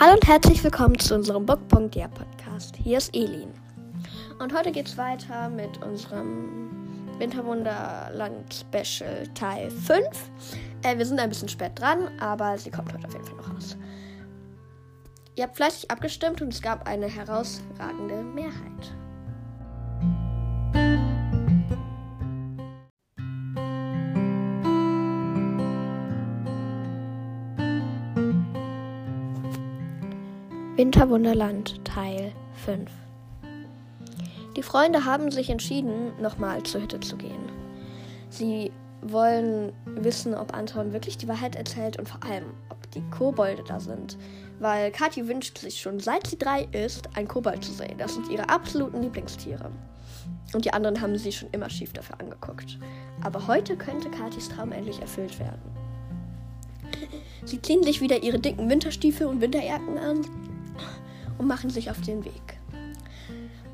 Hallo und herzlich willkommen zu unserem Book.der Podcast. Hier ist Elin. Und heute geht es weiter mit unserem Winterwunderland Special Teil 5. Äh, wir sind ein bisschen spät dran, aber sie kommt heute auf jeden Fall noch raus. Ihr habt fleißig abgestimmt und es gab eine herausragende Mehrheit. Winterwunderland Teil 5 Die Freunde haben sich entschieden, nochmal zur Hütte zu gehen. Sie wollen wissen, ob Anton wirklich die Wahrheit erzählt und vor allem, ob die Kobolde da sind. Weil Kathi wünscht sich schon, seit sie drei ist, ein Kobold zu sehen. Das sind ihre absoluten Lieblingstiere. Und die anderen haben sie schon immer schief dafür angeguckt. Aber heute könnte Kathis Traum endlich erfüllt werden. Sie ziehen sich wieder ihre dicken Winterstiefel und Winterjacken an und machen sich auf den Weg.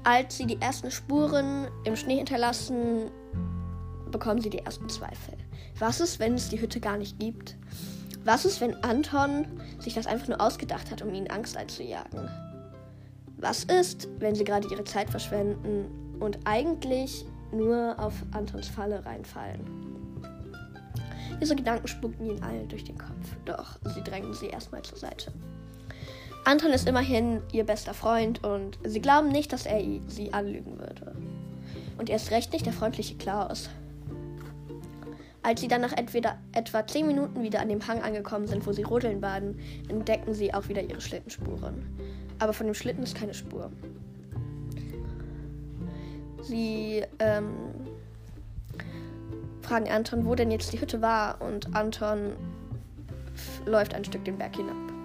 Als sie die ersten Spuren im Schnee hinterlassen, bekommen sie die ersten Zweifel. Was ist, wenn es die Hütte gar nicht gibt? Was ist, wenn Anton sich das einfach nur ausgedacht hat, um ihnen Angst einzujagen? Was ist, wenn sie gerade ihre Zeit verschwenden und eigentlich nur auf Antons Falle reinfallen? Diese Gedanken spuckten ihnen allen durch den Kopf, doch sie drängten sie erstmal zur Seite. Anton ist immerhin ihr bester Freund und sie glauben nicht, dass er sie anlügen würde. Und er ist recht nicht der freundliche Klaus. Als sie dann nach entweder etwa 10 Minuten wieder an dem Hang angekommen sind, wo sie rodeln baden, entdecken sie auch wieder ihre Schlittenspuren. Aber von dem Schlitten ist keine Spur. Sie ähm, fragen Anton, wo denn jetzt die Hütte war, und Anton läuft ein Stück den Berg hinab.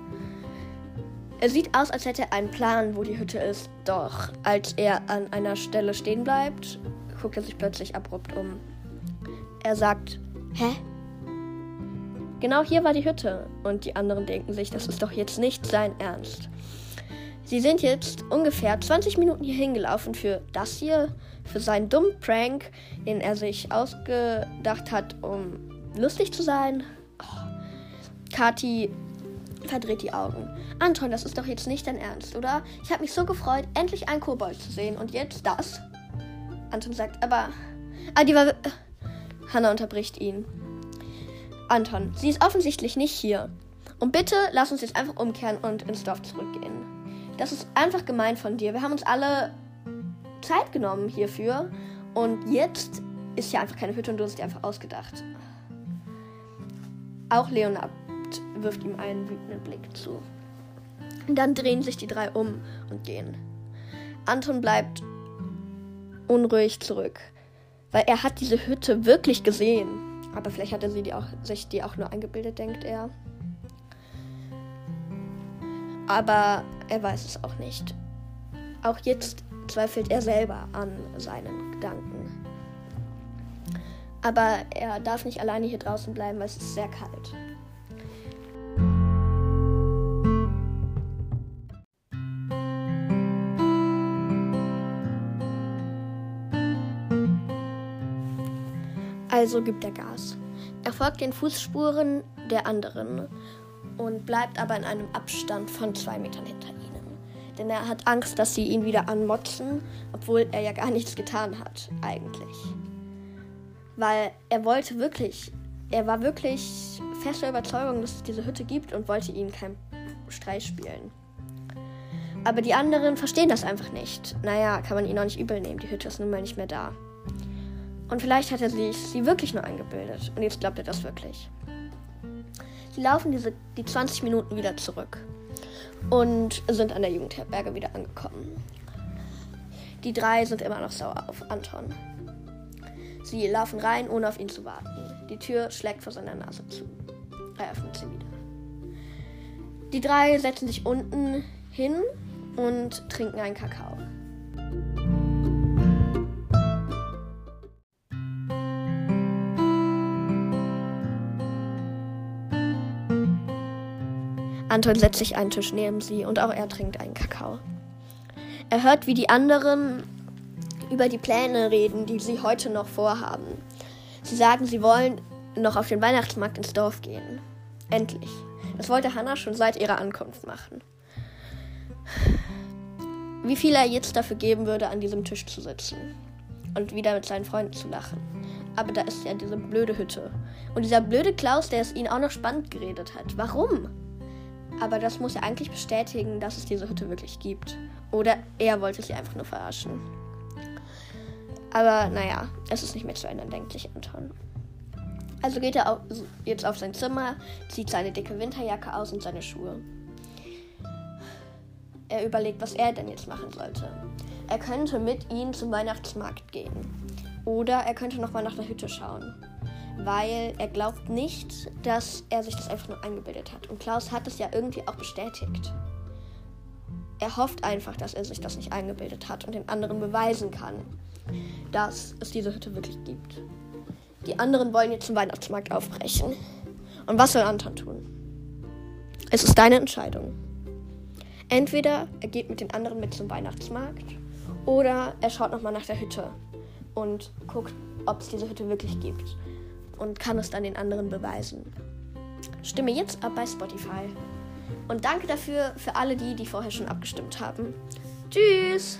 Es sieht aus, als hätte er einen Plan, wo die Hütte ist. Doch als er an einer Stelle stehen bleibt, guckt er sich plötzlich abrupt um. Er sagt, Hä? Genau hier war die Hütte. Und die anderen denken sich, das ist doch jetzt nicht sein Ernst. Sie sind jetzt ungefähr 20 Minuten hier hingelaufen für das hier, für seinen dummen Prank, den er sich ausgedacht hat, um lustig zu sein. Oh. Kati verdreht die Augen. Anton, das ist doch jetzt nicht dein Ernst, oder? Ich habe mich so gefreut, endlich einen Kobold zu sehen. Und jetzt das? Anton sagt, aber. Ah, die war. Äh, Hannah unterbricht ihn. Anton, sie ist offensichtlich nicht hier. Und bitte lass uns jetzt einfach umkehren und ins Dorf zurückgehen. Das ist einfach gemein von dir. Wir haben uns alle Zeit genommen hierfür. Und jetzt ist hier einfach keine Hütte und du hast dir einfach ausgedacht. Auch Leonard wirft ihm einen wütenden Blick zu. Dann drehen sich die drei um und gehen. Anton bleibt unruhig zurück, weil er hat diese Hütte wirklich gesehen. Aber vielleicht hat er sie die auch, sich die auch nur eingebildet, denkt er. Aber er weiß es auch nicht. Auch jetzt zweifelt er selber an seinen Gedanken. Aber er darf nicht alleine hier draußen bleiben, weil es ist sehr kalt. Also gibt er Gas. Er folgt den Fußspuren der anderen und bleibt aber in einem Abstand von zwei Metern hinter ihnen. Denn er hat Angst, dass sie ihn wieder anmotzen, obwohl er ja gar nichts getan hat, eigentlich. Weil er wollte wirklich, er war wirklich fester Überzeugung, dass es diese Hütte gibt und wollte ihnen keinen Streich spielen. Aber die anderen verstehen das einfach nicht. Naja, kann man ihn auch nicht übel nehmen, die Hütte ist nun mal nicht mehr da. Und vielleicht hat er sich sie wirklich nur eingebildet. Und jetzt glaubt er das wirklich. Sie laufen diese, die 20 Minuten wieder zurück und sind an der Jugendherberge wieder angekommen. Die drei sind immer noch sauer auf Anton. Sie laufen rein, ohne auf ihn zu warten. Die Tür schlägt vor seiner Nase zu. Er öffnet sie wieder. Die drei setzen sich unten hin und trinken einen Kakao. Anton setzt sich einen Tisch neben sie und auch er trinkt einen Kakao. Er hört, wie die anderen über die Pläne reden, die sie heute noch vorhaben. Sie sagen, sie wollen noch auf den Weihnachtsmarkt ins Dorf gehen. Endlich. Das wollte Hannah schon seit ihrer Ankunft machen. wie viel er jetzt dafür geben würde, an diesem Tisch zu sitzen und wieder mit seinen Freunden zu lachen. Aber da ist ja diese blöde Hütte. Und dieser blöde Klaus, der es ihnen auch noch spannend geredet hat. Warum? Aber das muss ja eigentlich bestätigen, dass es diese Hütte wirklich gibt. Oder er wollte sie einfach nur verarschen. Aber naja, es ist nicht mehr zu ändern, denkt sich Anton. Also geht er auf, jetzt auf sein Zimmer, zieht seine dicke Winterjacke aus und seine Schuhe. Er überlegt, was er denn jetzt machen sollte. Er könnte mit ihnen zum Weihnachtsmarkt gehen. Oder er könnte nochmal nach der Hütte schauen. Weil er glaubt nicht, dass er sich das einfach nur eingebildet hat. Und Klaus hat es ja irgendwie auch bestätigt. Er hofft einfach, dass er sich das nicht eingebildet hat und den anderen beweisen kann, dass es diese Hütte wirklich gibt. Die anderen wollen jetzt zum Weihnachtsmarkt aufbrechen. Und was soll Anton tun? Es ist deine Entscheidung. Entweder er geht mit den anderen mit zum Weihnachtsmarkt oder er schaut nochmal nach der Hütte und guckt, ob es diese Hütte wirklich gibt und kann es dann den anderen beweisen. Stimme jetzt ab bei Spotify. Und danke dafür für alle die, die vorher schon abgestimmt haben. Tschüss!